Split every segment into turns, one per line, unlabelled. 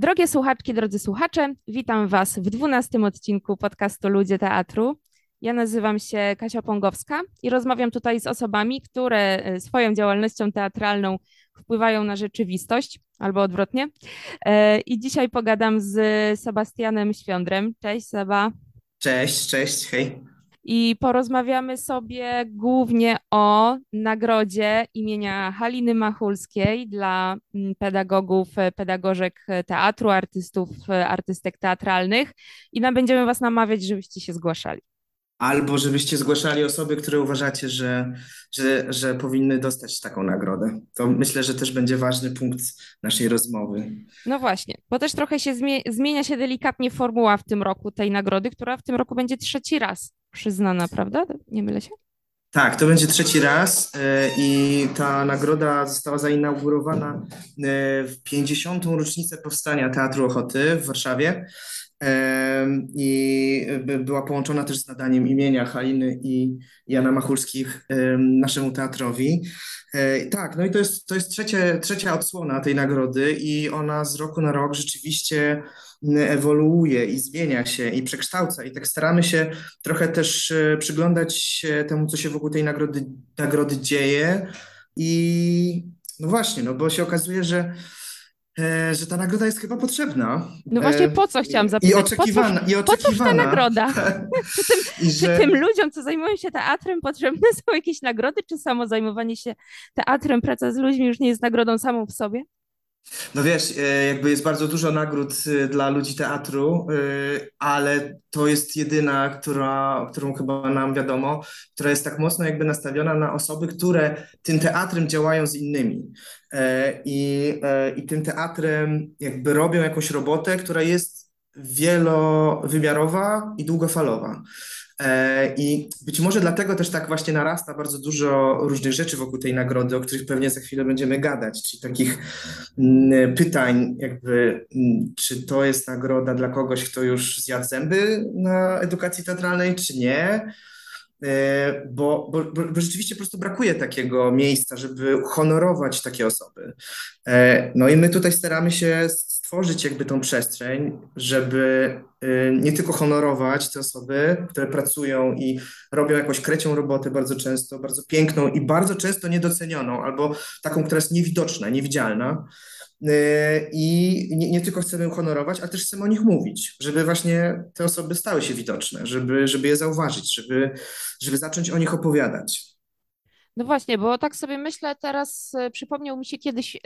Drogie słuchaczki, drodzy słuchacze, witam Was w dwunastym odcinku podcastu Ludzie Teatru. Ja nazywam się Kasia Pongowska i rozmawiam tutaj z osobami, które e, swoją działalnością teatralną wpływają na rzeczywistość, albo odwrotnie. E, I dzisiaj pogadam z Sebastianem Świądrem. Cześć Seba.
Cześć, cześć, hej
i porozmawiamy sobie głównie o nagrodzie imienia Haliny Machulskiej dla mm, pedagogów, e, pedagożek teatru, artystów, e, artystek teatralnych i będziemy Was namawiać, żebyście się zgłaszali.
Albo żebyście zgłaszali osoby, które uważacie, że, że, że powinny dostać taką nagrodę. To myślę, że też będzie ważny punkt naszej rozmowy.
No właśnie, bo też trochę się zmienia się delikatnie formuła w tym roku tej nagrody, która w tym roku będzie trzeci raz przyznana, prawda? Nie mylę się?
Tak, to będzie trzeci raz e, i ta nagroda została zainaugurowana e, w 50. rocznicę powstania Teatru Ochoty w Warszawie i była połączona też z nadaniem imienia Haliny i Jana Machulskich naszemu teatrowi. E, tak, no i to jest, to jest trzecie, trzecia odsłona tej nagrody i ona z roku na rok rzeczywiście ewoluuje i zmienia się i przekształca i tak staramy się trochę też e, przyglądać się temu, co się wokół tej nagrody, nagrody dzieje i no właśnie, no bo się okazuje, że że ta nagroda jest chyba potrzebna.
No właśnie po co chciałam zapytać?
I oczekiwana.
Po co, i oczekiwana. po ta nagroda? czy, tym, że... czy tym ludziom, co zajmują się teatrem, potrzebne są jakieś nagrody, czy samo zajmowanie się teatrem, praca z ludźmi już nie jest nagrodą samą w sobie?
No wiesz, e, jakby jest bardzo dużo nagród e, dla ludzi teatru, e, ale to jest jedyna, która, którą chyba nam wiadomo, która jest tak mocno jakby nastawiona na osoby, które tym teatrem działają z innymi. I, i tym teatrem jakby robią jakąś robotę, która jest wielowymiarowa i długofalowa. E, I być może dlatego też tak właśnie narasta bardzo dużo różnych rzeczy wokół tej nagrody, o których pewnie za chwilę będziemy gadać, czyli takich mm, pytań, jakby, mm, czy to jest nagroda dla kogoś, kto już zjadł zęby na edukacji teatralnej, czy nie. E, bo, bo, bo rzeczywiście po prostu brakuje takiego miejsca, żeby honorować takie osoby. E, no i my tutaj staramy się stworzyć jakby tą przestrzeń, żeby y, nie tylko honorować te osoby, które pracują i robią jakąś krecią robotę bardzo często, bardzo piękną i bardzo często niedocenioną, albo taką, która jest niewidoczna, niewidzialna. Y, I nie, nie, tylko chcemy honorować, ale też chcemy o nich mówić, żeby właśnie te osoby stały się widoczne, żeby, żeby je zauważyć, żeby, żeby zacząć o nich opowiadać.
No właśnie, bo tak sobie myślę teraz, y, przypomniał mi się kiedyś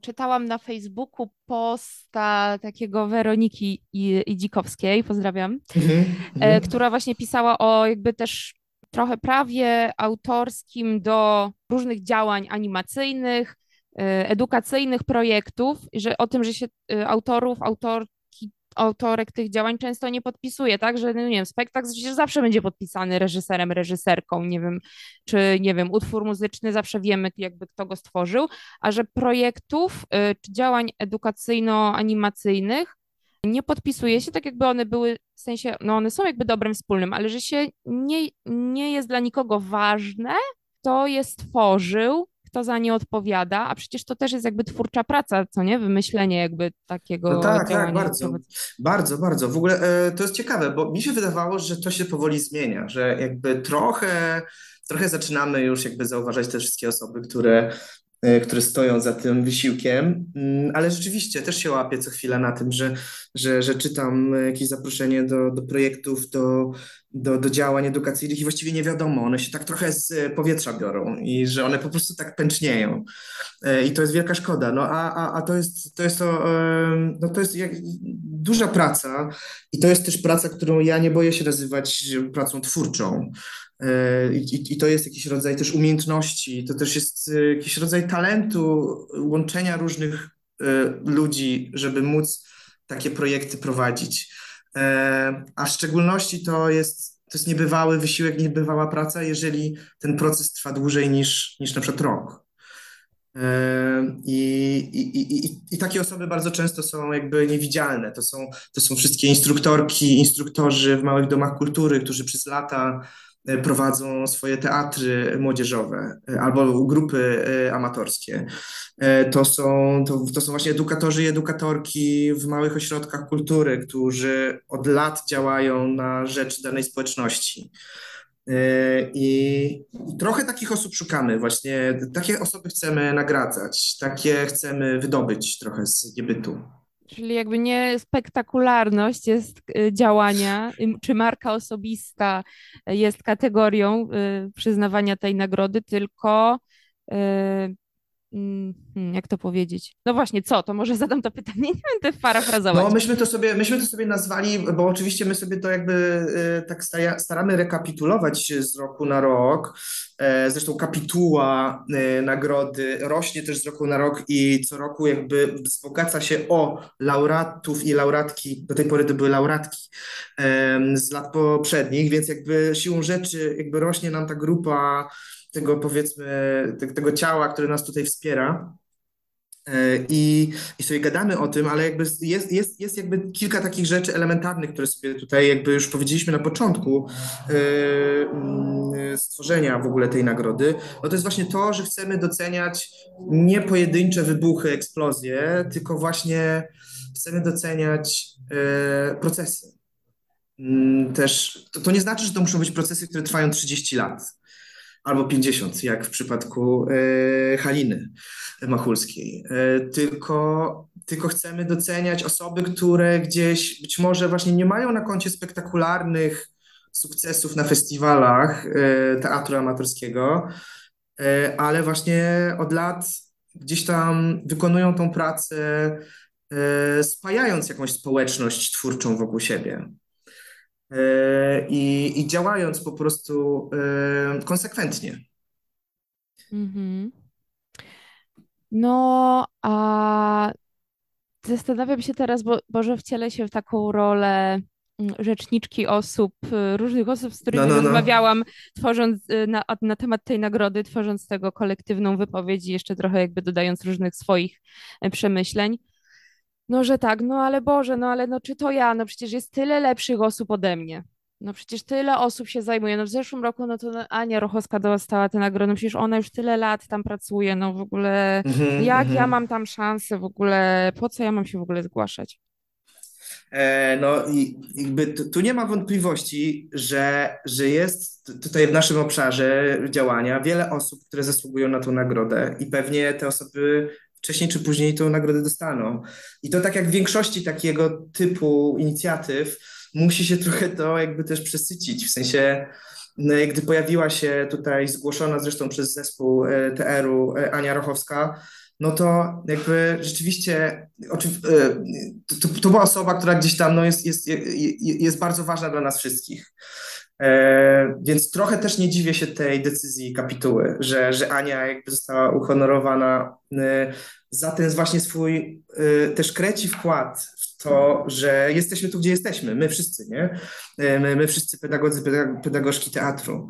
czytałam na Facebooku posta takiego Weroniki Idzikowskiej, pozdrawiam, mhm. która właśnie pisała o jakby też trochę prawie autorskim do różnych działań animacyjnych, edukacyjnych projektów, że o tym, że się e, autorów, autor, autorek tych działań często nie podpisuje, tak, że no nie wiem, spektakl zawsze będzie podpisany reżyserem, reżyserką, nie wiem, czy nie wiem, utwór muzyczny zawsze wiemy jakby kto go stworzył, a że projektów y, czy działań edukacyjno-animacyjnych nie podpisuje się, tak jakby one były, w sensie, no one są jakby dobrem wspólnym, ale że się nie, nie jest dla nikogo ważne, kto je stworzył, kto za nie odpowiada, a przecież to też jest jakby twórcza praca, co nie? Wymyślenie jakby takiego
no tak, tak, bardzo, bardzo, bardzo. W ogóle e, to jest ciekawe, bo mi się wydawało, że to się powoli zmienia, że jakby trochę, trochę zaczynamy już jakby zauważać te wszystkie osoby, które E, które stoją za tym wysiłkiem, mm, ale rzeczywiście też się łapię co chwilę na tym, że, że, że czytam jakieś zaproszenie do, do projektów, do, do, do działań edukacyjnych i właściwie nie wiadomo, one się tak trochę z powietrza biorą i że one po prostu tak pęcznieją. E, I to jest wielka szkoda. No a, a, a to jest to, jest to, no to jest jak, duża praca i to jest też praca, którą ja nie boję się nazywać pracą twórczą. E, I, I, to jest jakiś rodzaj też umiejętności, to też jest e, jakiś rodzaj talentu, łączenia różnych e, ludzi, żeby móc takie projekty prowadzić. A w szczególności to jest, to jest niebywały wysiłek, niebywała praca, jeżeli ten proces trwa dłużej niż, niż na przykład rok. I, i, i, I takie osoby bardzo często są jakby niewidzialne. To są, to są wszystkie instruktorki, instruktorzy w małych domach kultury, którzy przez lata prowadzą swoje teatry młodzieżowe albo grupy amatorskie. To są, to, to są właśnie edukatorzy i edukatorki w małych ośrodkach kultury, którzy od lat działają na rzecz danej społeczności. I trochę takich osób szukamy, właśnie takie osoby chcemy nagradzać, takie chcemy wydobyć trochę z niebytu.
Czyli jakby nie spektakularność jest y, działania, czy marka osobista jest kategorią y, przyznawania tej nagrody, tylko y, jak to powiedzieć? No właśnie, co? To może zadam to pytanie, nie będę parafrazować.
No myśmy to sobie, myśmy to sobie nazwali, bo oczywiście my sobie to jakby y, tak staramy rekapitulować z roku na rok. E, zresztą kapituła y, nagrody rośnie też z roku na rok i co roku jakby wzbogaca się o laureatów i laureatki, do tej pory to były laureatki z lat poprzednich, więc jakby siłą rzeczy jakby rośnie nam ta grupa tego powiedzmy, tego ciała, które nas tutaj wspiera. E, I, I sobie gadamy o tym, ale jakby jest, jest, jest jakby kilka takich rzeczy elementarnych, które sobie tutaj jakby już powiedzieliśmy na początku yy, stworzenia w ogóle tej nagrody. No to jest właśnie to, że chcemy doceniać nie pojedyncze wybuchy, eksplozje, tylko właśnie chcemy doceniać yy, procesy. Yy, też to, to nie znaczy, że to muszą być procesy, które trwają 30 lat albo 50, jak w przypadku e, Haliny Machulskiej. E, tylko, tylko chcemy doceniać osoby, które gdzieś być może właśnie nie mają na koncie spektakularnych sukcesów na festiwalach e, teatru amatorskiego, ale właśnie od lat gdzieś tam wykonują tą pracę, spajając jakąś społeczność twórczą wokół siebie. E, i, i działając po prostu e, konsekwentnie. Mhm.
No, a zastanawiam się teraz, bo może wcielę się w taką rolę mm, rzeczniczki osób, y, różnych osób, z którymi no, no, no. rozmawiałam, tworząc y, na, na temat tej nagrody, tworząc tego kolektywną wypowiedź i jeszcze trochę jakby dodając różnych swoich e, przemyśleń. No, że tak, no ale Boże, no ale no czy to ja? No przecież jest tyle lepszych osób ode mnie. No przecież tyle osób się zajmuje. No w zeszłym roku no to Ania Rochowska dostała tę nagrodę. No przecież ona już tyle lat tam pracuje. No w ogóle mm-hmm, jak mm-hmm. ja mam tam szansę w ogóle? Po co ja mam się w ogóle zgłaszać?
E, no i jakby tu, tu, nie ma wątpliwości, że, że jest tutaj w naszym obszarze działania wiele osób, które zasługują na tę nagrodę i pewnie te osoby wcześniej czy później tę nagrodę dostaną. I to tak jak w większości takiego typu inicjatyw musi się trochę to jakby też przesycić, w sensie no, gdy pojawiła się tutaj zgłoszona zresztą przez zespół e, TR-u e, Ania Rochowska, no to jakby rzeczywiście e, to, to, była osoba, która gdzieś tam no jest, jest, jest bardzo ważna dla nas wszystkich. E, więc trochę też nie dziwię się tej decyzji kapituły, że, że Ania jakby została uhonorowana e, za ten właśnie swój e, też kreci wkład w to, że jesteśmy tu, gdzie jesteśmy, my wszyscy, nie? My, my wszyscy pedagodzy, pedagogzki teatru.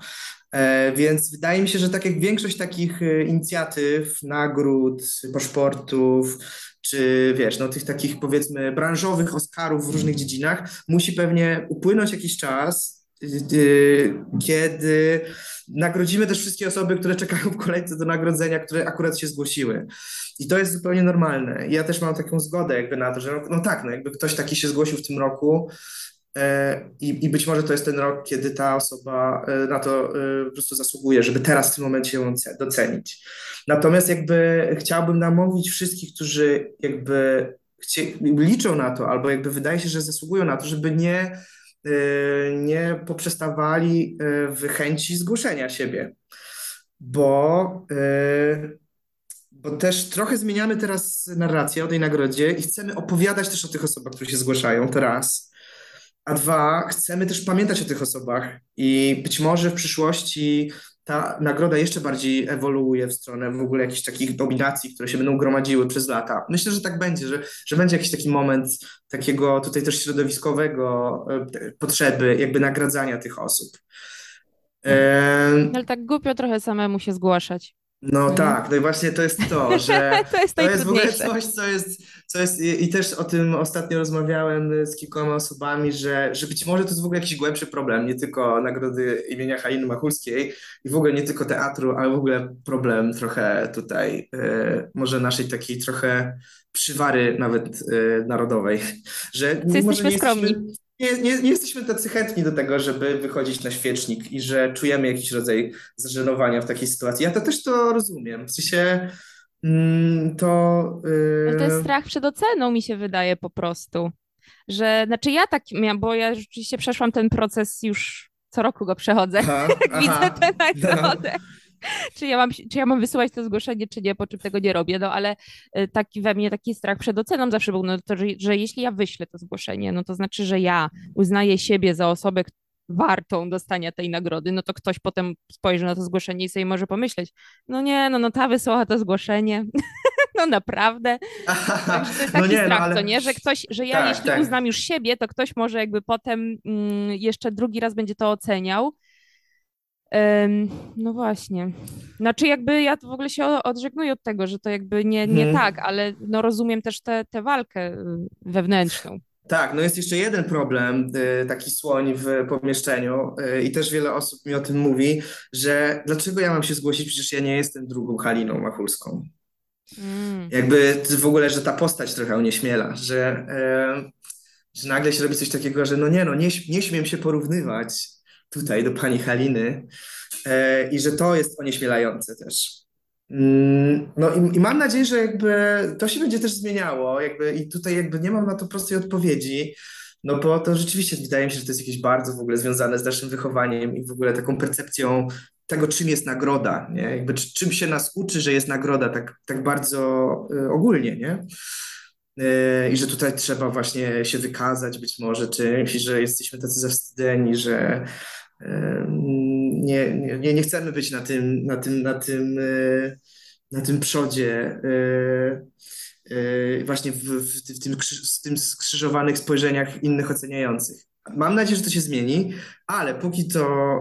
Więc wydaje mi się, że tak jak większość takich inicjatyw, nagród, paszportów, czy wiesz, no tych takich powiedzmy branżowych Oscarów w różnych dziedzinach, musi pewnie upłynąć jakiś czas, kiedy nagrodzimy też wszystkie osoby, które czekają w kolejce do nagrodzenia, które akurat się zgłosiły. I to jest zupełnie normalne. Ja też mam taką zgodę jakby na to, że no, tak, no jakby ktoś taki się zgłosił w tym roku e, i, i być może to jest ten rok, kiedy ta osoba e, na to e, po prostu zasługuje, żeby teraz w tym momencie ją docenić. Natomiast jakby chciałbym namówić wszystkich, którzy jakby liczą na to, albo jakby wydaje się, że zasługują na to, żeby nie Y, nie poprzestawali y, w chęci zgłoszenia siebie, bo, y, bo też trochę zmieniamy teraz narrację o tej nagrodzie i chcemy opowiadać też o tych osobach, które się zgłaszają, to raz. A dwa, chcemy też pamiętać o tych osobach i być może w przyszłości ta nagroda jeszcze bardziej ewoluuje w stronę w ogóle jakichś takich dominacji, które się będą gromadziły przez lata. Myślę, że tak będzie, że, że będzie jakiś taki moment takiego tutaj też środowiskowego e, potrzeby jakby nagradzania tych osób.
E... Ale tak głupio trochę samemu się zgłaszać.
No
nie?
tak, no i właśnie to jest to, że
To jest
to jest w ogóle coś, co jest, co jest i, i też o tym ostatnio rozmawiałem z kilkoma osobami, że, że być może to jest w ogóle jakiś głębszy problem, nie tylko nagrody imienia Haliny Machulskiej i w ogóle nie tylko teatru, ale w ogóle problem trochę tutaj, e, może naszej takiej trochę przywary nawet e, narodowej, że
Co
może
jesteśmy
nie jesteśmy,
skromni.
Nie, nie, nie jesteśmy tacy chętni do tego, żeby wychodzić na świecznik i że czujemy jakiś rodzaj zażenowania w takiej sytuacji. Ja to też to rozumiem. W sensie mm, to.
Ale to jest
Yy...
strach przed oceną, mi się wydaje po prostu. Że, znaczy ja tak miałam, bo ja rzeczywiście przeszłam ten proces już co roku go przechodzę,
Aha,
jak widzę
aha.
tę
No, no.
Czy ja mam, czy ja mam wysyłać to zgłoszenie, czy nie, po czym tego nie robię, no ale y, taki we mnie taki strach przed oceną zawsze był, no to, że, że jeśli ja wyślę to zgłoszenie, no to znaczy, że ja uznaję siebie za osobę wartą dostania tej nagrody, no to ktoś potem spojrzy na to zgłoszenie i sobie może pomyśleć, no nie, no, no ta wysłała to zgłoszenie, no naprawdę, Także to jest
No
taki
nie, no
strach, co
ale
nie, że ktoś, że ja
tak,
jeśli
tak.
uznam już siebie, to ktoś może jakby potem mm, jeszcze drugi raz będzie to oceniał. No właśnie. Znaczy jakby ja w ogóle się odżegnuję od tego, że to jakby nie, nie
Mhm.
tak, ale no rozumiem też tę tę walkę y, wewnętrzną.
Tak, no jest jeszcze jeden problem, y, taki słoń w pomieszczeniu, y, i też wiele osób mi o tym mówi, że dlaczego ja mam się zgłosić, przecież ja nie jestem drugą Haliną Machulską.
Mm.
Jakby w ogóle, że ta postać trochę onieśmiela, że, że nagle się robi coś takiego, że no nie, no nie, nie śmiem się porównywać tutaj do pani Haliny e, i że to jest onieśmielające też. Mm, No i, i mam nadzieję, że jakby to się będzie też zmieniało, jakby i tutaj jakby nie mam na to prostej odpowiedzi, no bo to rzeczywiście wydaje mi się, że to jest jakieś bardzo w ogóle związane z naszym wychowaniem i w ogóle taką percepcją tego, czym jest nagroda, nie? Jakby czy- czym się nas uczy, że jest nagroda, tak, tak bardzo y, ogólnie, nie? Y, I że tutaj trzeba właśnie się wykazać być może czymś, że jesteśmy tacy zawstydzeni, że y, nie, nie, nie chcemy być na tym, na tym, na tym, y, na tym przodzie, właśnie w, w, w tym, w tym skrzyżowanych spojrzeniach innych oceniających. Mam nadzieję, że to się zmieni, ale póki to,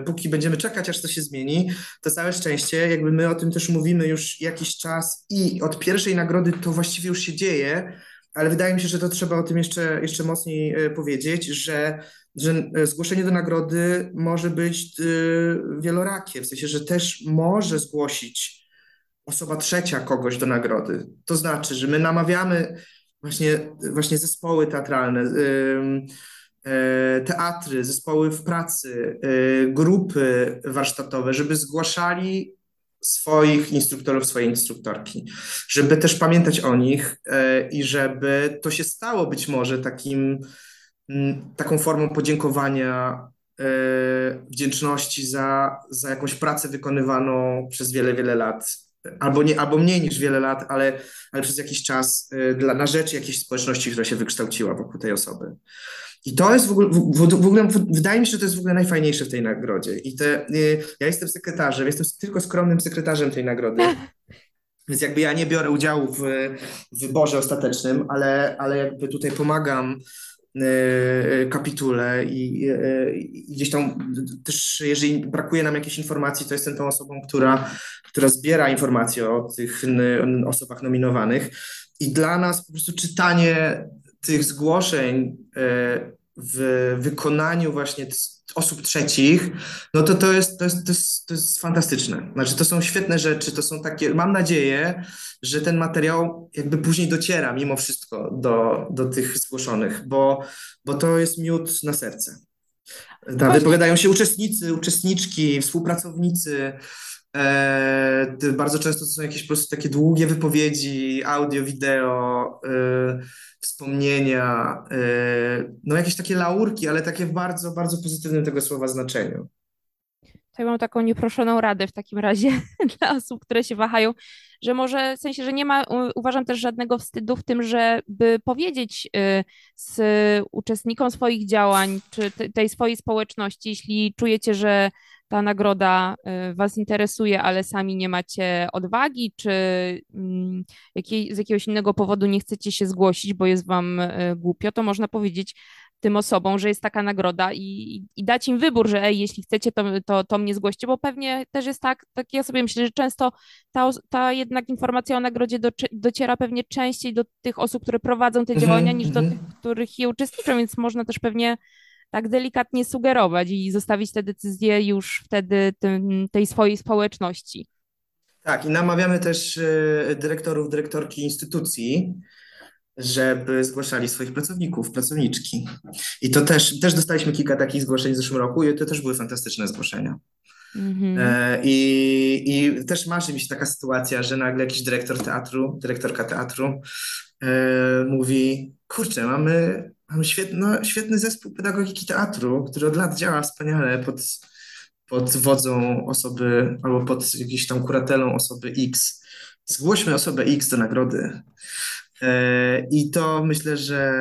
y, póki będziemy czekać, aż to się zmieni, to całe szczęście, jakby my o tym też mówimy już jakiś czas i od pierwszej nagrody to właściwie już się dzieje, ale wydaje mi się, że to trzeba o tym jeszcze, jeszcze mocniej y, powiedzieć, że, że y, zgłoszenie do nagrody może być y, wielorakie, w sensie, że też może zgłosić osoba trzecia kogoś do nagrody. To znaczy, że my namawiamy właśnie, właśnie zespoły teatralne, teatry, zespoły w pracy, e, grupy warsztatowe, żeby zgłaszali swoich instruktorów, swoje instruktorki, żeby też pamiętać o nich e, i żeby to się stało być może takim, mm, taką formą podziękowania, e, wdzięczności za, za jakąś pracę wykonywaną przez wiele, wiele lat. Albo, nie, albo mniej niż wiele lat, ale, ale przez jakiś czas e, dla, na rzecz jakiejś społeczności, która się wykształciła wokół tej osoby. I to jest w ogóle, w, w, w ogóle, wydaje mi się, że to jest w ogóle najfajniejsze w tej nagrodzie. I te, y, ja jestem sekretarzem, jestem tylko skromnym sekretarzem tej nagrody, więc jakby ja nie biorę udziału w, w wyborze ostatecznym, ale, ale jakby tutaj pomagam y, kapitule i, y, i gdzieś tam też, jeżeli brakuje nam jakiejś informacji, to jestem tą osobą, która, która zbiera informacje o tych osobach nominowanych. I dla nas po prostu czytanie tych zgłoszeń w wykonaniu właśnie osób trzecich, no to to jest, to jest, to jest, to jest fantastyczne. Znaczy, to są świetne rzeczy, to są takie, mam nadzieję, że ten materiał jakby później dociera mimo wszystko do, do tych zgłoszonych, bo, bo to jest miód na serce. Tam wypowiadają się uczestnicy, uczestniczki, współpracownicy. E, bardzo często to są jakieś po prostu takie długie wypowiedzi, audio, wideo, e, wspomnienia, e, no jakieś takie laurki, ale takie w bardzo, bardzo pozytywnym tego słowa znaczeniu.
to ja mam taką nieproszoną radę w takim razie dla osób, które się wahają, że może w sensie, że nie ma, uważam też żadnego wstydu w tym, żeby powiedzieć y, z uczestnikom swoich działań, czy te- tej swojej społeczności, jeśli czujecie, że ta nagroda y, Was interesuje, ale sami nie macie odwagi, czy mm, jakiej, z jakiegoś innego powodu nie chcecie się zgłosić, bo jest Wam y, głupio, to można powiedzieć, tym osobom, że jest taka nagroda i, i dać im wybór, że ej, jeśli chcecie, to, to, to mnie zgłoście, bo pewnie też jest tak, tak ja sobie myślę, że często ta, ta jednak informacja o nagrodzie do, dociera pewnie częściej do tych osób, które prowadzą te mhm, działania, niż do mhm. tych, których je uczestniczą, więc można też pewnie tak delikatnie sugerować i zostawić te decyzje już wtedy tym, tej swojej społeczności.
Tak, i namawiamy też e, dyrektorów, dyrektorki instytucji, żeby zgłaszali swoich pracowników, pracowniczki. I to też, też dostaliśmy kilka takich zgłoszeń w zeszłym roku i to też były fantastyczne zgłoszenia. Mm-hmm. I, I też marzy mi się taka sytuacja, że nagle jakiś dyrektor teatru, dyrektorka teatru e, mówi, kurczę, mamy, mamy świetno, świetny zespół pedagogiki teatru, który od lat działa wspaniale pod, pod wodzą osoby albo pod jakąś tam kuratelą osoby X. Zgłośmy osobę X do nagrody. E, I to myślę, że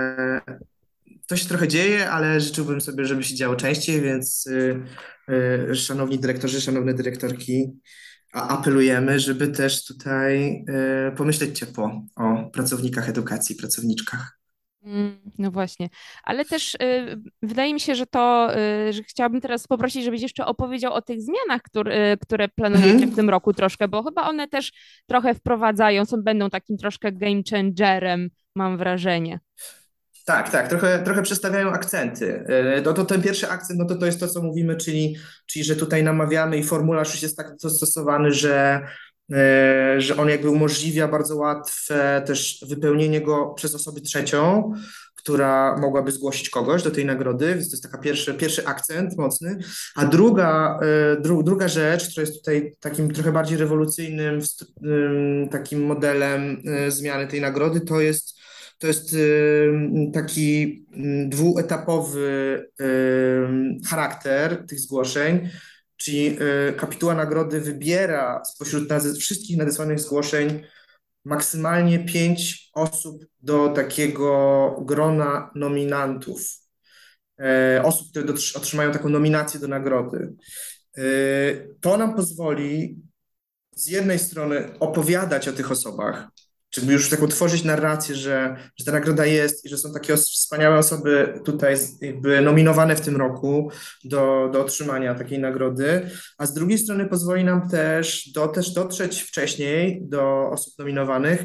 to się trochę dzieje, ale życzyłbym sobie, żeby się działo częściej, więc y, y, szanowni dyrektorzy, szanowne dyrektorki, apelujemy, żeby też tutaj pomyśleć ciepło o pracownikach edukacji, pracowniczkach.
Mm, no właśnie, ale też y, wydaje mi się, że to, y, że chciałabym teraz poprosić, żebyś jeszcze opowiedział o tych zmianach, które, y, które planujecie mhm. w tym roku troszkę, bo chyba one też trochę wprowadzają, są, będą takim troszkę game changerem, mam wrażenie.
Tak, tak, trochę, trochę przestawiają akcenty. No to ten pierwszy akcent, no to to jest to, co mówimy, czyli, czyli że tutaj namawiamy i formularz już jest tak dostosowany, że że on jakby umożliwia bardzo łatwe też wypełnienie go przez osobę trzecią, która mogłaby zgłosić kogoś do tej nagrody, więc to jest taka pierwszy, pierwszy akcent mocny. A druga, e, dru, druga rzecz, która jest tutaj takim trochę bardziej rewolucyjnym takim modelem e, zmiany tej nagrody, to jest to jest taki dwuetapowy charakter tych zgłoszeń, Czyli y, kapituła nagrody wybiera spośród wszystkich nadesłanych zgłoszeń maksymalnie pięć osób do takiego grona nominantów, e, osób, które otrzymają taką nominację do nagrody. E, to nam pozwoli z jednej strony opowiadać o tych osobach, żeby już taką tworzyć narrację, że, że ta nagroda jest i że są takie wspaniałe osoby tutaj jakby nominowane w tym roku do, do otrzymania takiej nagrody, a z drugiej strony pozwoli nam też, do, też dotrzeć wcześniej do osób nominowanych,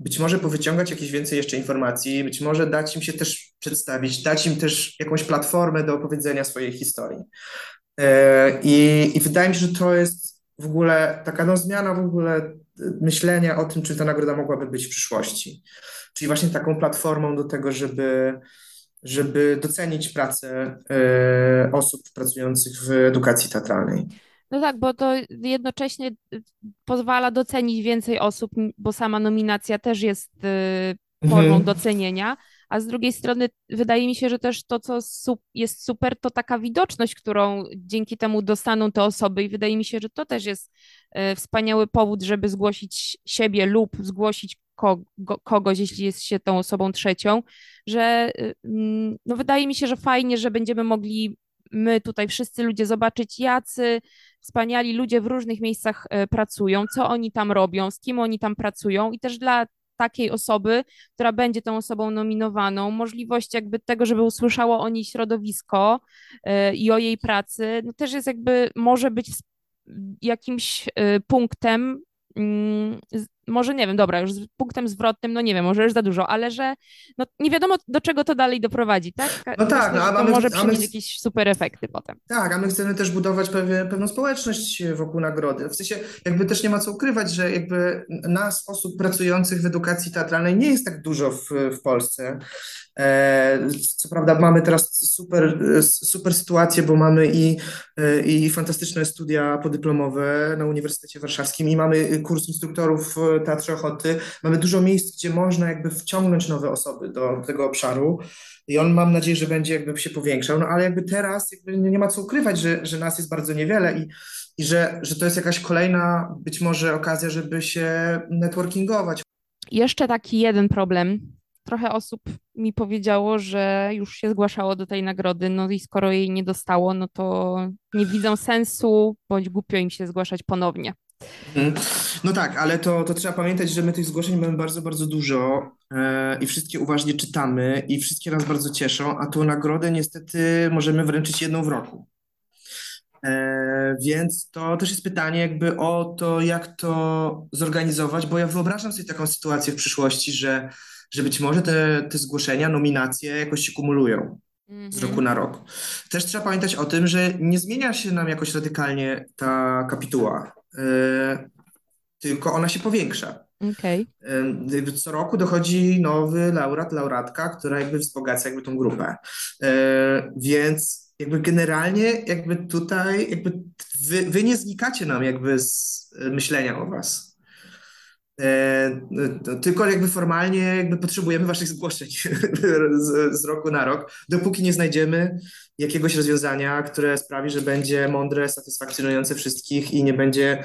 być może powyciągać jakieś więcej jeszcze informacji, być może dać im się też przedstawić, dać im też jakąś platformę do opowiedzenia swojej historii. E, I, i wydaje mi się, że to jest w ogóle taka no, zmiana w ogóle myślenia o tym, czy ta nagroda mogłaby być w przyszłości. Czyli właśnie taką platformą do tego, żeby, żeby docenić pracę y, osób pracujących w edukacji teatralnej.
No tak, bo to jednocześnie pozwala docenić więcej osób, bo sama nominacja też jest y, formą mhm. docenienia, a z drugiej strony wydaje mi się, że też to, co jest super, to taka widoczność, którą dzięki temu dostaną te osoby. I wydaje mi się, że to też jest e, wspaniały powód, żeby zgłosić siebie lub zgłosić kogoś, jeśli jest się tą osobą trzecią, że e, mm, no wydaje mi się, że fajnie, że będziemy mogli my tutaj wszyscy ludzie zobaczyć, jacy wspaniali ludzie w różnych miejscach e, pracują, co oni tam robią, z kim oni tam pracują. I też dla takiej osoby, która będzie tą osobą nominowaną, możliwość jakby tego, żeby usłyszało o niej środowisko y, i o jej pracy, no też jest jakby, może być jakimś y, punktem, może nie wiem, dobra, już z punktem zwrotnym, no nie wiem, może już za dużo, ale że no, nie wiadomo, do czego to dalej doprowadzi, tak?
No tak, Myślę,
no, a to może przynieść jakieś super efekty potem.
Tak, a my chcemy też budować pewną społeczność wokół nagrody. W sensie jakby też nie ma co ukrywać, że jakby nas, osób pracujących w edukacji teatralnej nie jest tak dużo w, w Polsce. E, co prawda mamy teraz super, super sytuację, bo mamy i, i fantastyczne studia podyplomowe na Uniwersytecie Warszawskim i mamy kurs instruktorów Teatrze Ochoty. Mamy dużo miejsc, gdzie można jakby wciągnąć nowe osoby do tego obszaru i on mam nadzieję, że będzie jakby się powiększał, no ale jakby teraz jakby nie ma co ukrywać, że, że nas jest bardzo niewiele i, i że, że to jest jakaś kolejna być może okazja, żeby się networkingować.
Jeszcze taki jeden problem, trochę osób mi powiedziało, że już się zgłaszało do tej nagrody, no i skoro jej nie dostało, no to nie widzą sensu, bądź głupio im się zgłaszać ponownie.
Mhm. No tak, ale to, to trzeba pamiętać, że my tych zgłoszeń mamy bardzo, bardzo dużo e, i wszystkie uważnie czytamy i wszystkie nas bardzo cieszą, a tą nagrodę niestety możemy wręczyć jedną w roku. E, więc to też jest pytanie jakby o to, jak to zorganizować, bo ja wyobrażam sobie taką sytuację w przyszłości, że, że być może te, te zgłoszenia, nominacje jakoś się kumulują z roku
Mhm.
na rok. Też trzeba pamiętać o tym, że nie zmienia się nam jakoś radykalnie ta kapituła, e, tylko ona się powiększa.
Okej.
E, Co roku dochodzi nowy laureat, laureatka, która jakby wzbogaca jakby tą grupę. E, Więc jakby generalnie jakby tutaj jakby wy, wy nie znikacie nam jakby z myślenia o was. E, to Tylko jakby formalnie jakby potrzebujemy waszych zgłoszeń z, z roku na rok, dopóki nie znajdziemy jakiegoś rozwiązania, które sprawi, że będzie mądre, satysfakcjonujące wszystkich i nie będzie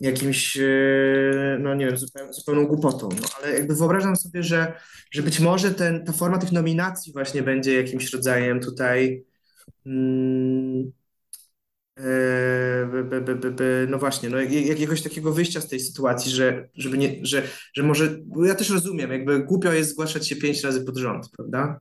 jakimś, e, no nie wiem, zupeł, zupełną głupotą. No, ale jakby wyobrażam sobie, że, że być może ten, ta forma tych nominacji właśnie będzie jakimś rodzajem tutaj mm, by, by, by, by, no właśnie, no jak- jakiegoś takiego wyjścia z tej sytuacji, że, żeby nie, że, że może, bo ja też rozumiem, jakby głupio jest zgłaszać się pięć razy pod rząd, prawda?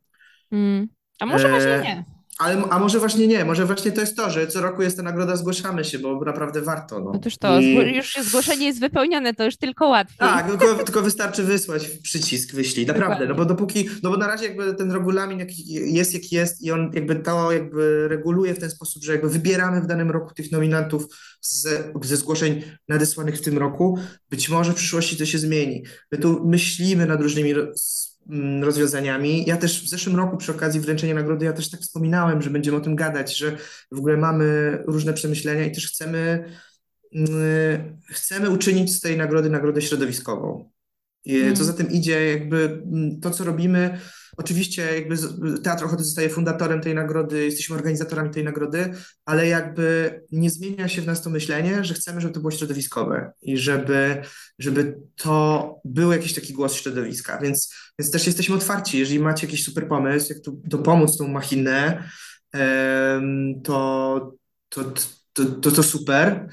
Mm. A może właśnie
Eee,
nie?
Ale, a może właśnie nie, może właśnie to jest to, że co roku jest ta nagroda, zgłaszamy się, bo naprawdę warto, no.
Otóż to,
I
już zgłoszenie jest wypełnione, to już tylko łatwiej.
tak, tylko, tylko wystarczy wysłać przycisk, wyślij, naprawdę, no bo dopóki, no bo na razie jakby ten regulamin jaki jest, jaki jest i on jakby to jakby reguluje w ten sposób, że jakby wybieramy w danym roku tych nominantów ze, ze zgłoszeń nadesłanych w tym roku, być może w przyszłości to się zmieni. My tu myślimy nad różnymi rozwiązaniami. Ja też w zeszłym roku przy okazji wręczenia nagrody, ja też tak wspominałem, że będziemy o tym gadać, że w ogóle mamy różne przemyślenia i też chcemy mm, chcemy uczynić z tej nagrody nagrodę środowiskową. Co za
Mm.
tym idzie, jakby mm, to, co robimy, oczywiście jakby Teatr Ochoty zostaje fundatorem tej nagrody, jesteśmy organizatorami tej nagrody, ale jakby nie zmienia się w nas to myślenie, że chcemy, żeby to było środowiskowe i żeby, żeby to był jakiś taki głos środowiska, więc, więc też jesteśmy otwarci, jeżeli macie jakiś super pomysł, jak tu dopomóc tą machinę, to, to, to, to, to super.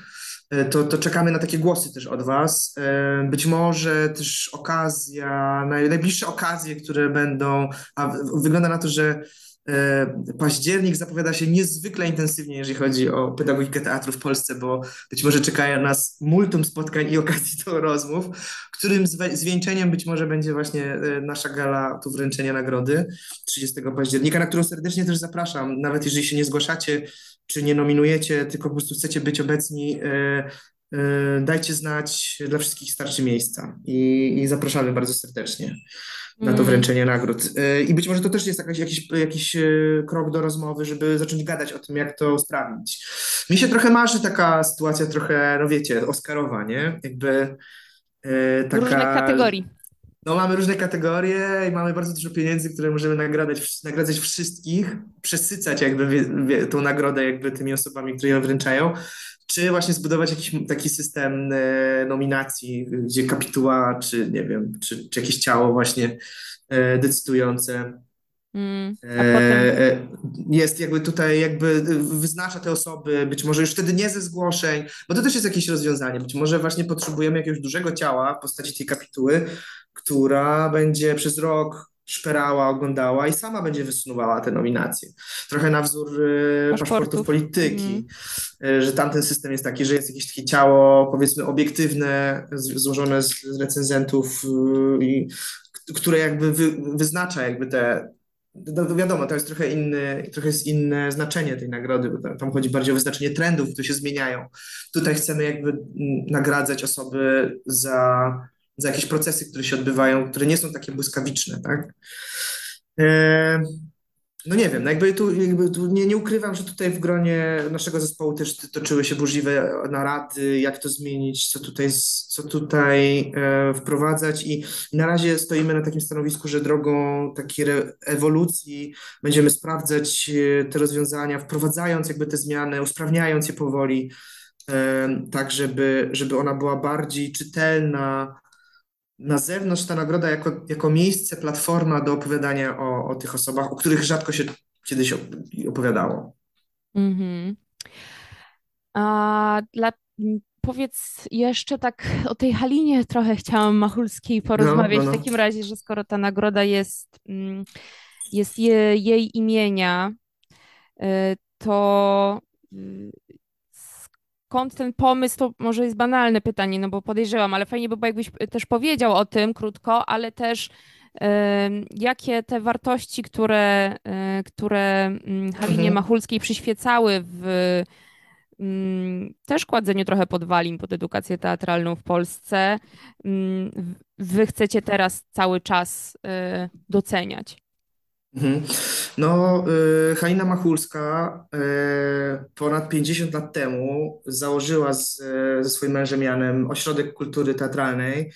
E, To, to czekamy na takie głosy też od Was. E, Być może też okazja, naj, najbliższe okazje, które będą, a wygląda na to, że e, październik zapowiada się niezwykle intensywnie, jeżeli chodzi o pedagogikę teatru w Polsce, bo być może czekają nas multum spotkań i okazji do rozmów, którym zwieńczeniem być może będzie właśnie nasza gala tu wręczenia nagrody 30 października, na którą serdecznie też zapraszam, nawet jeżeli się nie zgłaszacie, czy nie nominujecie, tylko po prostu chcecie być obecni, e, e, dajcie znać, dla wszystkich starczy miejsca i, i zapraszamy bardzo serdecznie na to
Mm.
wręczenie nagród. E, I być może to też jest jakaś, jakiś, jakiś krok do rozmowy, żeby zacząć gadać o tym, jak to sprawdzić. Mi się trochę marzy taka sytuacja, trochę, no wiecie, Oscarowa, nie? Jakby
Różnych
taka
kategorii.
No, mamy różne kategorie i mamy bardzo dużo pieniędzy, które możemy nagradzać, nagradzać wszystkich, przesycać jakby wie, wie, tą nagrodę jakby tymi osobami, które ją wręczają, czy właśnie zbudować jakiś taki system e, nominacji, gdzie kapituła, czy nie wiem, czy, czy jakieś ciało właśnie e, decydujące
Mm.
E,
potem,
e, jest jakby tutaj jakby wyznacza te osoby, być może już wtedy nie ze zgłoszeń, bo to też jest jakieś rozwiązanie. Być może właśnie potrzebujemy jakiegoś dużego ciała w postaci tej kapituły, która będzie przez rok szperała, oglądała i sama będzie wysunowała te nominacje. Trochę na wzór e, paszportów
paszportów. Mm.
polityki, e, że tamten system jest taki, że jest jakieś takie ciało, powiedzmy, obiektywne, złożone z, recenzentów, i, które jakby wy, wyznacza jakby te no, to wiadomo, to jest trochę inny, trochę jest inne znaczenie tej nagrody, bo tam, tam chodzi bardziej o wyznaczenie trendów, które się zmieniają. Tutaj chcemy jakby mm, nagradzać osoby za, za jakieś procesy, które się odbywają, które nie są takie błyskawiczne, tak? E, no nie wiem, no jakby tu, jakby tu nie, nie ukrywam, że tutaj w gronie naszego zespołu też toczyły się burzliwe narady, jak to zmienić, co tutaj, co tutaj e, wprowadzać i, na razie stoimy na takim stanowisku, że drogą takiej ewolucji będziemy sprawdzać e, te rozwiązania, wprowadzając jakby te zmiany, usprawniając je powoli, e, tak żeby, żeby ona była bardziej czytelna, na zewnątrz ta nagroda jako, jako miejsce, platforma do opowiadania o, o tych osobach, o których rzadko się kiedyś op- opowiadało.
Mhm. A dla, powiedz jeszcze tak o tej Halinie trochę chciałam Machulskiej porozmawiać
No, no,
w
no.
takim razie, że skoro ta nagroda jest, mm, jest je, jej imienia, y, to y, skąd ten pomysł, to może jest banalne pytanie, no bo podejrzewam, ale fajnie by było, jakbyś też powiedział o tym krótko, ale też y, jakie te wartości, które, y, które mm, Halinie
Mhm.
Machulskiej przyświecały w mm, też kładzeniu trochę podwalin pod edukację teatralną w Polsce, mm, wy chcecie teraz cały czas y, doceniać.
Mhm. No, y, Halina Machulska y, ponad 50 lat temu założyła z, ze swoim mężem Janem Ośrodek Kultury Teatralnej,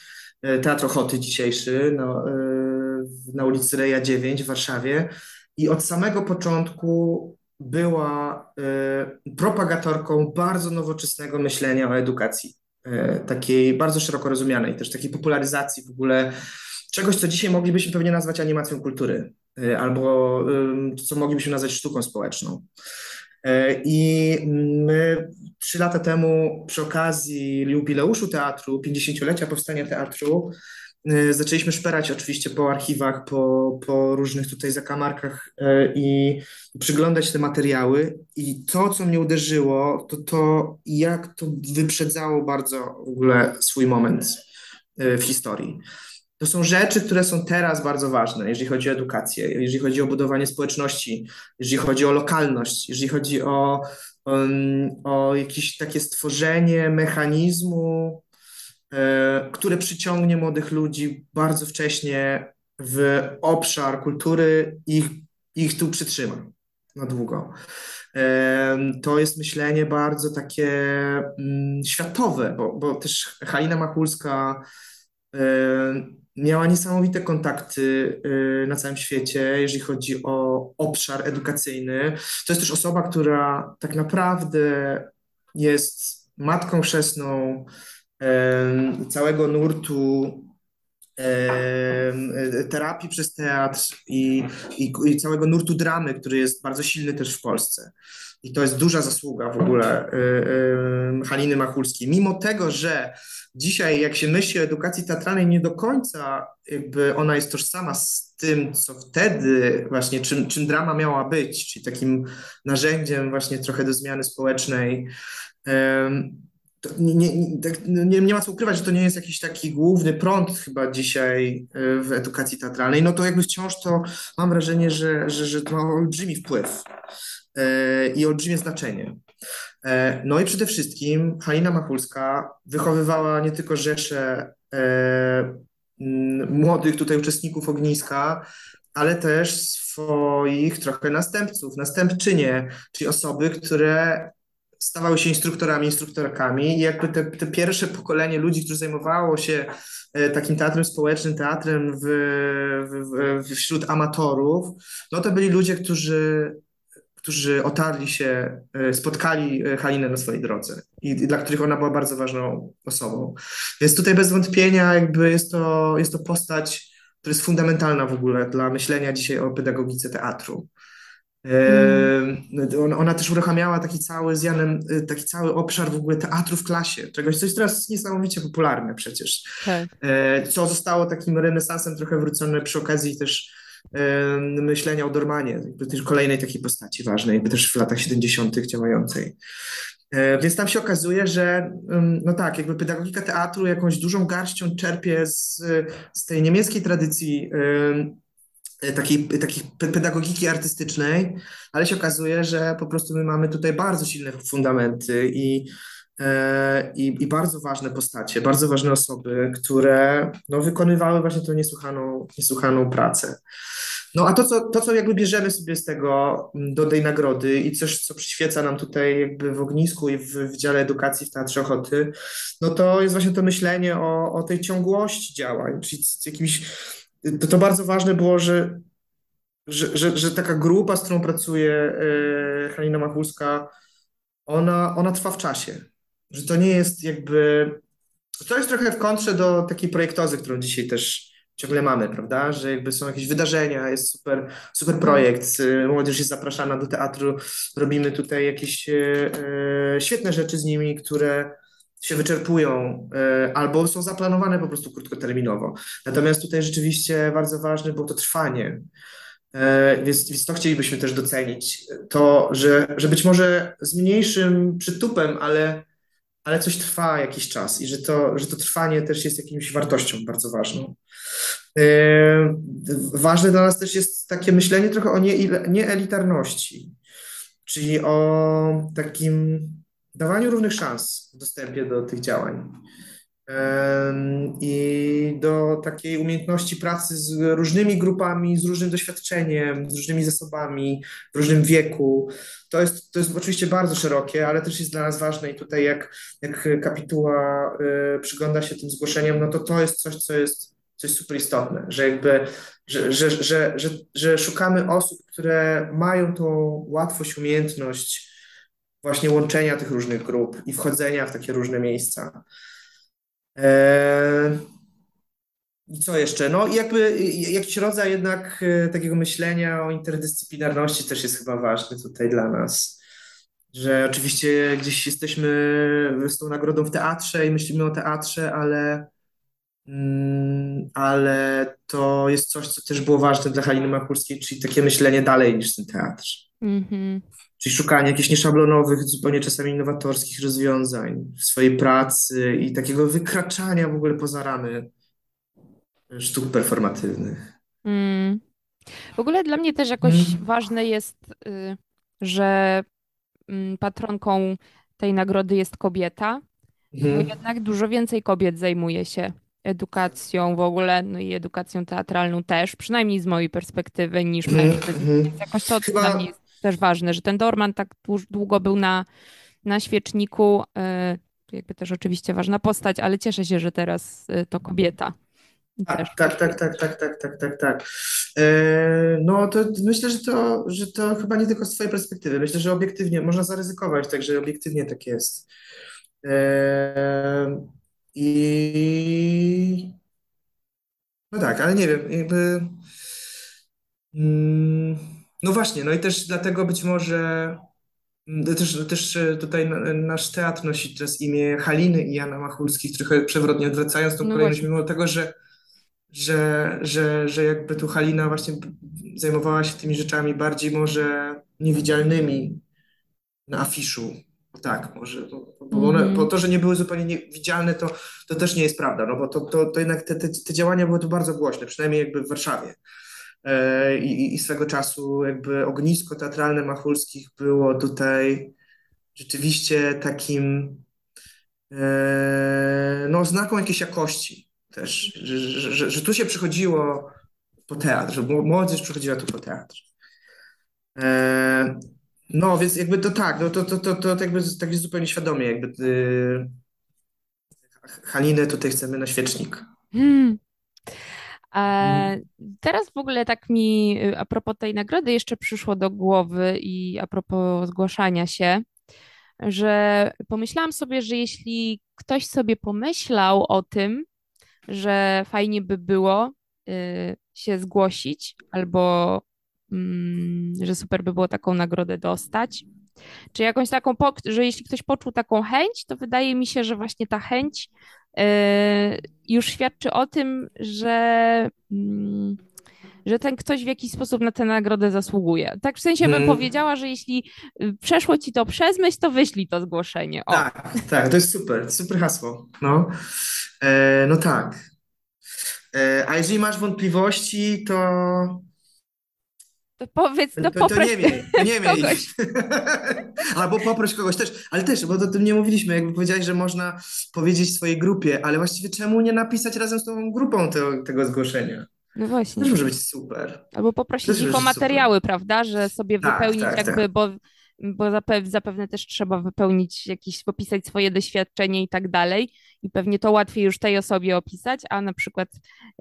y, Teatr Ochoty dzisiejszy, no, na ulicy Reja 9 w Warszawie. I od samego początku była propagatorką bardzo nowoczesnego myślenia o edukacji, takiej bardzo szeroko rozumianej, też takiej popularyzacji w ogóle czegoś, co dzisiaj moglibyśmy pewnie nazwać animacją kultury albo ym, co moglibyśmy nazwać sztuką społeczną. Y, I my trzy lata temu przy okazji jubileuszu teatru, 50-lecia powstania teatru, y, zaczęliśmy szperać oczywiście po archiwach, po, po różnych tutaj zakamarkach y, i przyglądać te materiały. I to, co mnie uderzyło, to to, jak to wyprzedzało bardzo w ogóle swój moment y, w historii. To są rzeczy, które są teraz bardzo ważne, jeżeli chodzi o edukację, jeżeli chodzi o budowanie społeczności, jeżeli chodzi o lokalność, jeżeli chodzi o, um, o jakieś takie stworzenie mechanizmu, e, które przyciągnie młodych ludzi bardzo wcześnie w obszar kultury i ich, ich tu przytrzyma na długo. To jest myślenie bardzo takie mm, światowe, bo, bo też Halina Machulska miała niesamowite kontakty e, na całym świecie, jeżeli chodzi o obszar edukacyjny. To jest też osoba, która tak naprawdę jest matką chrzestną e, całego nurtu e, terapii przez teatr i, i, i całego nurtu dramy, który jest bardzo silny też w Polsce. I to jest duża zasługa w ogóle y, Haliny Machulskiej. Mimo tego, że dzisiaj, jak się myśli o edukacji teatralnej, nie do końca jakby ona jest tożsama z tym, co wtedy właśnie, czym, czym drama miała być, czyli takim narzędziem właśnie trochę do zmiany społecznej. Nie, nie, tak, no nie, nie ma co ukrywać, że to nie jest jakiś taki główny prąd chyba dzisiaj y, w edukacji teatralnej, no to jakby wciąż to mam wrażenie, że, że, że to ma olbrzymi wpływ e, i olbrzymie znaczenie. E, No i przede wszystkim Halina Machulska wychowywała nie tylko rzesze młodych tutaj uczestników ogniska, ale też swoich trochę następców, następczynie, czyli osoby, które stawały się instruktorami, instruktorkami i jakby te, te pierwsze pokolenie ludzi, którzy zajmowało się e, takim teatrem społecznym, teatrem w, w, w, wśród amatorów, no to byli ludzie, którzy którzy otarli się, e, spotkali e, Halinę na swojej drodze i, dla których ona była bardzo ważną osobą. Więc tutaj bez wątpienia jakby jest to, jest to postać, która jest fundamentalna w ogóle dla myślenia dzisiaj o pedagogice teatru. E, Ona, też uruchamiała taki cały z Janem, e, taki cały obszar w ogóle teatru w klasie, czegoś, co jest teraz niesamowicie popularne przecież.
tak.
E, Co zostało takim renesansem trochę wrócone przy okazji też e, myślenia o Dormanie, też kolejnej takiej postaci ważnej, też w latach 70. działającej. Więc tam się okazuje, że no tak, jakby pedagogika teatru jakąś dużą garścią czerpie z, z tej niemieckiej tradycji takiej, takiej pe- pedagogiki artystycznej, ale się okazuje, że po prostu my mamy tutaj bardzo silne fundamenty i, e, i, i bardzo ważne postacie, bardzo ważne osoby, które no, wykonywały właśnie tą niesłychaną, niesłychaną pracę. No a to co, to, co jakby bierzemy sobie z tego do tej nagrody i coś, co przyświeca nam tutaj jakby w ognisku i w, w dziale edukacji w Teatrze Ochoty, no to jest właśnie to myślenie o, o tej ciągłości działań, czyli jakimś, to, to bardzo ważne było, że, że, że, że taka grupa, z którą pracuje e, Halina Machulska, ona, ona trwa w czasie, że to nie jest jakby, to jest trochę w kontrze do takiej projektozy, którą dzisiaj też ciągle mamy, prawda? Że jakby są jakieś wydarzenia, jest super, super projekt, y, młodzież jest zapraszana do teatru, robimy tutaj jakieś e, e, świetne rzeczy z nimi, które się wyczerpują e, albo są zaplanowane po prostu krótkoterminowo. Natomiast tutaj rzeczywiście bardzo ważne było to trwanie. E, więc, więc to chcielibyśmy też docenić. To, że, że być może z mniejszym przytupem, ale, ale coś trwa jakiś czas i że to, że to trwanie też jest jakimś wartością bardzo ważną. E, ważne dla nas też jest takie myślenie trochę o nieelitarności, czyli o takim dawaniu równych szans w dostępie do tych działań i do takiej umiejętności pracy z różnymi grupami, z różnym doświadczeniem, z różnymi zasobami, w różnym wieku. To jest, to jest oczywiście bardzo szerokie, ale też jest dla nas ważne i tutaj jak, jak kapituła y, przygląda się tym zgłoszeniom, no to to jest coś, co jest coś super istotne, że jakby, że, że, że, że, że szukamy osób, które mają tą łatwość, umiejętność właśnie łączenia tych różnych grup i wchodzenia w takie różne miejsca. Eee, I co jeszcze? No jakby jakiś rodzaj jednak e, takiego myślenia o interdyscyplinarności też jest chyba ważny tutaj dla nas. Że oczywiście gdzieś jesteśmy z tą nagrodą w teatrze i myślimy o teatrze, ale, mm, ale to jest coś, co też było ważne dla Haliny Machulskiej, czyli takie myślenie dalej niż ten teatr. Mm-hmm. Czyli szukanie jakichś nieszablonowych, zupełnie czasami innowatorskich rozwiązań w swojej pracy i takiego wykraczania w ogóle poza ramy sztuk performatywnych. Mm.
W ogóle dla mnie też jakoś mm. ważne jest, y, że mm, patronką tej nagrody jest kobieta, bo mhm. jednak dużo więcej kobiet zajmuje się edukacją w ogóle, no i edukacją teatralną też, przynajmniej z mojej perspektywy, niż mhm, mężczyzn. Mhm. Więc jakoś to Chyba... dla mnie jest też ważne, że ten Dorman tak długo był na, na świeczniku. E, jakby też oczywiście ważna postać, ale cieszę się, że teraz e, to kobieta.
Tak, tak, tak, tak, tak, tak, tak, tak, tak. No to myślę, że to, że to chyba nie tylko z twojej perspektywy. Myślę, że obiektywnie można zaryzykować, także obiektywnie tak jest. I no tak, ale nie wiem, jakby. Mm, no właśnie, no i też dlatego być może mm, też, też tutaj nasz teatr nosi teraz imię Haliny i Jana Machulskich, trochę przewrotnie odwracając tą no kolejność, mimo tego, że, że, że, że jakby tu Halina właśnie zajmowała się tymi rzeczami bardziej może niewidzialnymi na afiszu. Tak, może, bo, bo, one, mm. bo to, że nie były zupełnie niewidzialne, to, to też nie jest prawda, no bo to, to, to jednak te, te, te działania były tu bardzo głośne, przynajmniej jakby w Warszawie. E, i, i swego czasu jakby ognisko teatralne Machulskich było tutaj rzeczywiście takim e, no, znaką jakiejś jakości też, że, że, że, że tu się przychodziło po teatr, że młodzież przychodziła tu po teatr. E, no, więc jakby to tak, no to, to, to, to jakby tak zupełnie świadomie, jakby y, Halinę tutaj chcemy na świecznik. Hmm.
Mhm. Teraz w ogóle tak mi y, a propos tej nagrody jeszcze przyszło do głowy i a propos zgłaszania się, że pomyślałam sobie, że jeśli ktoś sobie pomyślał o tym, że fajnie by było y, się zgłosić albo mm, że super by było taką nagrodę dostać, czy jakąś taką, że jeśli ktoś poczuł taką chęć, to wydaje mi się, że właśnie ta chęć już świadczy o tym, że, mm, że ten ktoś w jakiś sposób na tę nagrodę zasługuje. Tak w sensie bym hmm. powiedziała, że jeśli y, przeszło ci to przez myśl, to wyślij to zgłoszenie.
O. Tak, tak, to jest super, super hasło. No, e, no tak. E, a jeżeli masz wątpliwości, to
to powiedz,
to, to, to nie miej, to nie miej. Albo poproś kogoś też, ale też, bo o tym nie mówiliśmy, jakby powiedziałeś, że można powiedzieć swojej grupie, ale właściwie czemu nie napisać razem z tą grupą te, tego zgłoszenia?
No właśnie.
Też może być super.
Albo poprosić ich o materiały, super. prawda, że sobie tak, wypełnić tak, jakby, tak. bo bo zapewne też trzeba wypełnić jakieś, popisać swoje doświadczenie i tak dalej i pewnie to łatwiej już tej osobie opisać, a na przykład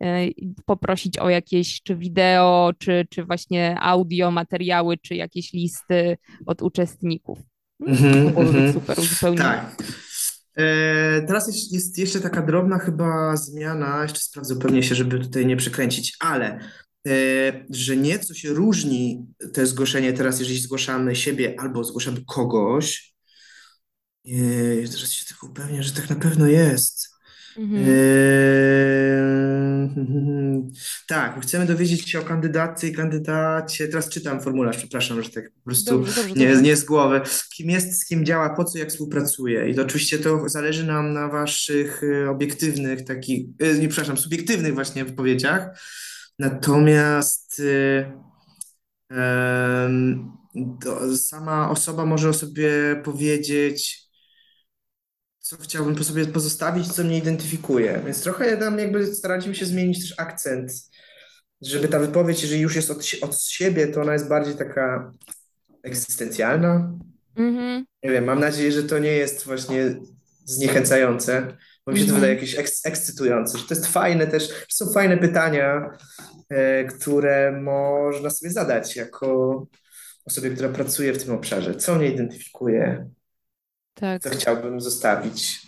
e, poprosić o jakieś czy wideo, czy, czy właśnie audio, materiały, czy jakieś listy od uczestników. Mm -hmm, super uzupełnienie. Tak.
E, teraz jest, jest, jeszcze taka drobna chyba zmiana, jeszcze sprawdzę pewnie się, żeby tutaj nie przekręcić, ale że nieco się różni te zgłoszenie teraz, jeżeli zgłaszamy siebie albo zgłaszamy kogoś, Jej, teraz się tylko upewnię, że tak na pewno jest.
Mhm.
Eee, tak, chcemy dowiedzieć się o kandydatce i kandydacie. Teraz czytam formularz, przepraszam, że tak po prostu
Dobrze, dobrze,
nie,
dobrze.
nie z głowy. Kim jest, z kim działa, po co, jak współpracuje. I to oczywiście to zależy nam na waszych e, obiektywnych, takich, e, nie, przepraszam, subiektywnych właśnie wypowiedziach. Natomiast to sama osoba może o sobie powiedzieć co chciałbym po sobie pozostawić, co mnie identyfikuje. Więc trochę tam jakby staraliśmy się zmienić też akcent, żeby ta wypowiedź, jeżeli już jest od, od siebie, to ona jest bardziej taka egzystencjalna.
Mhm.
Nie wiem, mam nadzieję, że to nie jest właśnie zniechęcające, bo mi się to wydaje
Mhm.
jakieś eks ekscytujące, że to jest fajne też, że są fajne pytania, e, które można sobie zadać jako osobie, która pracuje w tym obszarze. Co mnie identyfikuje, co
Tak.
chciałbym zostawić.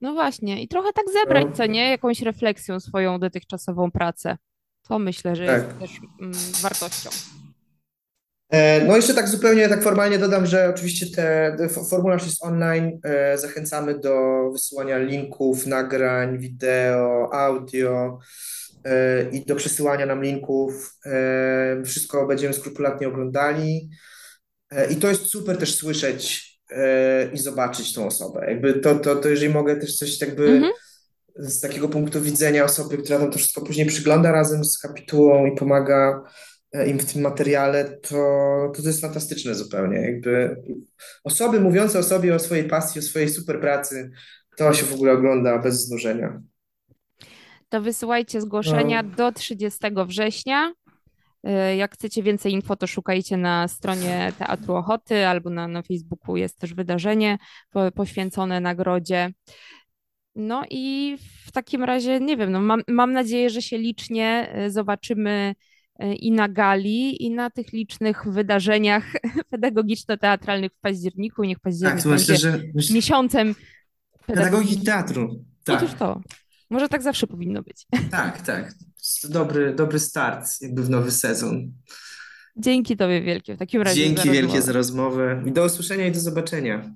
No właśnie. I trochę tak zebrać,
No,
co nie? Jakąś refleksją swoją dotychczasową pracę. To myślę, że jest
tak.
też mm, wartością.
E, No jeszcze tak zupełnie tak formalnie dodam, że oczywiście te, te fo- formularz jest online. E, Zachęcamy do wysyłania linków, nagrań, wideo, audio e, i do przesyłania nam linków. Wszystko będziemy skrupulatnie oglądali. I to jest super też słyszeć i zobaczyć tą osobę. Jakby to, to, to jeżeli mogę też coś jakby
Mhm.
z takiego punktu widzenia osoby, która tam to wszystko później przygląda razem z kapitułą i pomaga im w tym materiale, to, to to jest fantastyczne zupełnie. Jakby osoby mówiące o sobie, o swojej pasji, o swojej super pracy, to się w ogóle ogląda bez znużenia.
To wysyłajcie zgłoszenia
No,
do 30 września. Y, Jak chcecie więcej info, to szukajcie na stronie Teatru Ochoty albo na, na Facebooku jest też wydarzenie po, poświęcone nagrodzie. No i w takim razie, nie wiem, no mam, mam nadzieję, że się licznie y, zobaczymy i na gali, i na tych licznych wydarzeniach pedagogiczno-teatralnych w październiku. Niech
tak,
październik
myślę,
będzie
że
miesiącem pedagogiki.
teatru.
Otóż
Tak,
to. Może tak zawsze powinno być.
tak, tak. To dobry, dobry start jakby w nowy sezon.
Dzięki Tobie wielkie w takim razie za
Dzięki wielkie za
rozmowę.
rozmowę i do usłyszenia i do zobaczenia.